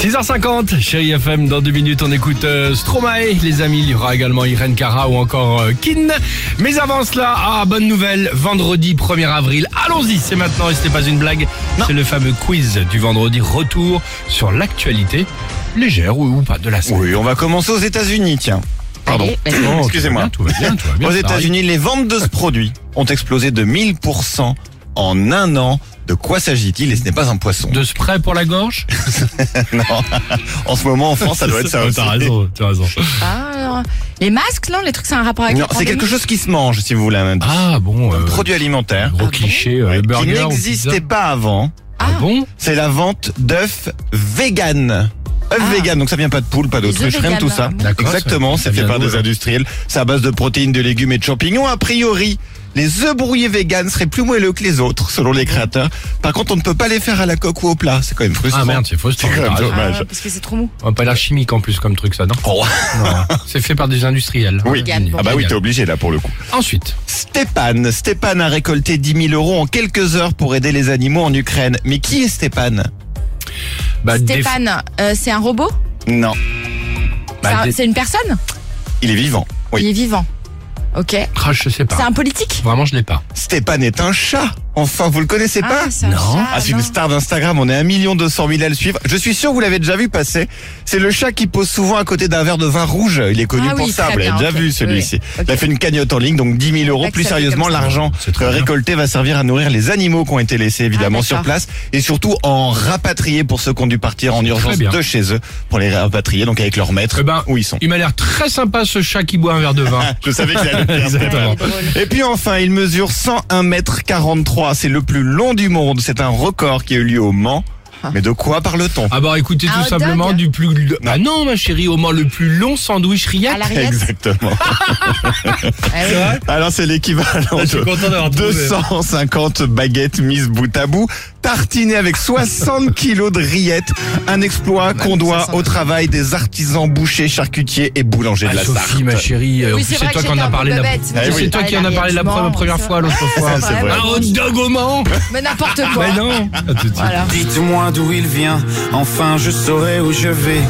6h50, chérie FM, dans deux minutes on écoute euh, Stromae, les amis, il y aura également Irene Cara ou encore euh, Kin. Mais avant cela, ah, bonne nouvelle, vendredi 1er avril, allons-y, c'est maintenant et ce n'est pas une blague, c'est le fameux quiz du vendredi retour sur l'actualité légère ou, ou pas de la semaine. Oui, on va commencer aux États-Unis, tiens. Pardon. Oh, Excusez-moi. Tout va bien, tout va bien. Aux. États-Unis, les ventes de ce produit ont explosé de 1000% en un an. De quoi s'agit-il Et ce n'est pas un poisson. De spray pour la gorge Non. En ce moment, en France, ça doit être ça aussi. T'as raison, t'as raison. Ah, alors, les masques, non Les trucs, c'est un rapport avec Non, la c'est pandémie quelque chose qui se mange, si vous voulez un. Ah bon, euh, Produit alimentaire. gros bon cliché, euh, Ouais, qui burger ou n'existait pizza. pas avant. Ah bon C'est la vente d'œufs vegan. Œufs Ah. vegan, donc ça vient pas de poule, pas d'autruche, rien de tout ça. Exactement, c'est fait par des industriels. C'est à base de protéines, de légumes et de champignons. A priori, les œufs brouillés vegan seraient plus moelleux que les autres, selon les créateurs. Par contre, on ne peut pas les faire à la coque ou au plat. C'est quand même frustrant. Ah merde, c'est faux, C'est quand même. Ah, dommage. ouais, parce que c'est trop mou. On pas l'air chimique en plus comme truc ça, non Oh. Non, C'est fait par des industriels. Oui. Vegan, bon. Ah bah oui, t'es obligé là pour le coup. Ensuite, Stéphane. Stéphane a récolté 10 000 euros en quelques heures pour aider les animaux en Ukraine. Mais qui est Stéphane? Bah, des- Stéphane, euh, c'est un robot Non, bah, C'est un- des- C'est une personne il est vivant. Oui. Il est vivant. Ok. Ah, je sais pas. C'est un politique Vraiment, je l'ai pas. Stéphane est un chat. Enfin, vous le connaissez pas Ah, c'est un Non. chat, Ah, c'est une star d'Instagram, on est 1 million 200 000 à le suivre. Je suis sûr que vous l'avez déjà vu passer. C'est le chat qui pose souvent à côté d'un verre de vin rouge. Il est connu Ah pour oui, ça, vous l'avez déjà vu celui-ci. Oui. Il a fait une cagnotte en ligne, donc 10 000 euros. Plus sérieusement, l'argent bien. récolté va servir à nourrir les animaux qui ont été laissés évidemment Ah, sur place et surtout en rapatrier pour ceux qui ont dû partir en urgence de chez eux pour les rapatrier, donc avec leur maître Eh ben, où ils sont. Il m'a l'air très sympa ce chat qui boit un verre de vin. Je savais que ça allait. Et puis enfin, il mesure 101 mètres 43. C'est le plus long du monde. C'est un record qui a eu lieu au Mans. Mais de quoi parle-t-on? Ah bah écoutez tout simplement du plus... Ah non ma chérie, au moins le plus long sandwich À riac. la rillette Exactement. Ah. Alors c'est l'équivalent Ah, de content d'avoir trouvé. 250 baguettes mises bout à bout, tartinées avec 60 kilos de rillettes. Un exploit qu'on doit au travail des artisans bouchers, charcutiers et boulangers de Ah, la Sophie ma Sarthe. chérie, Oui, c'est toi qui en as parlé la... bête. Ah C'est toi qui en as parlé la première, fois l'autre fois. c'est vrai. Un hot dog au Mans Mais n'importe quoi. Mais non. Dites-moi d'où il vient, enfin je saurai où je vais.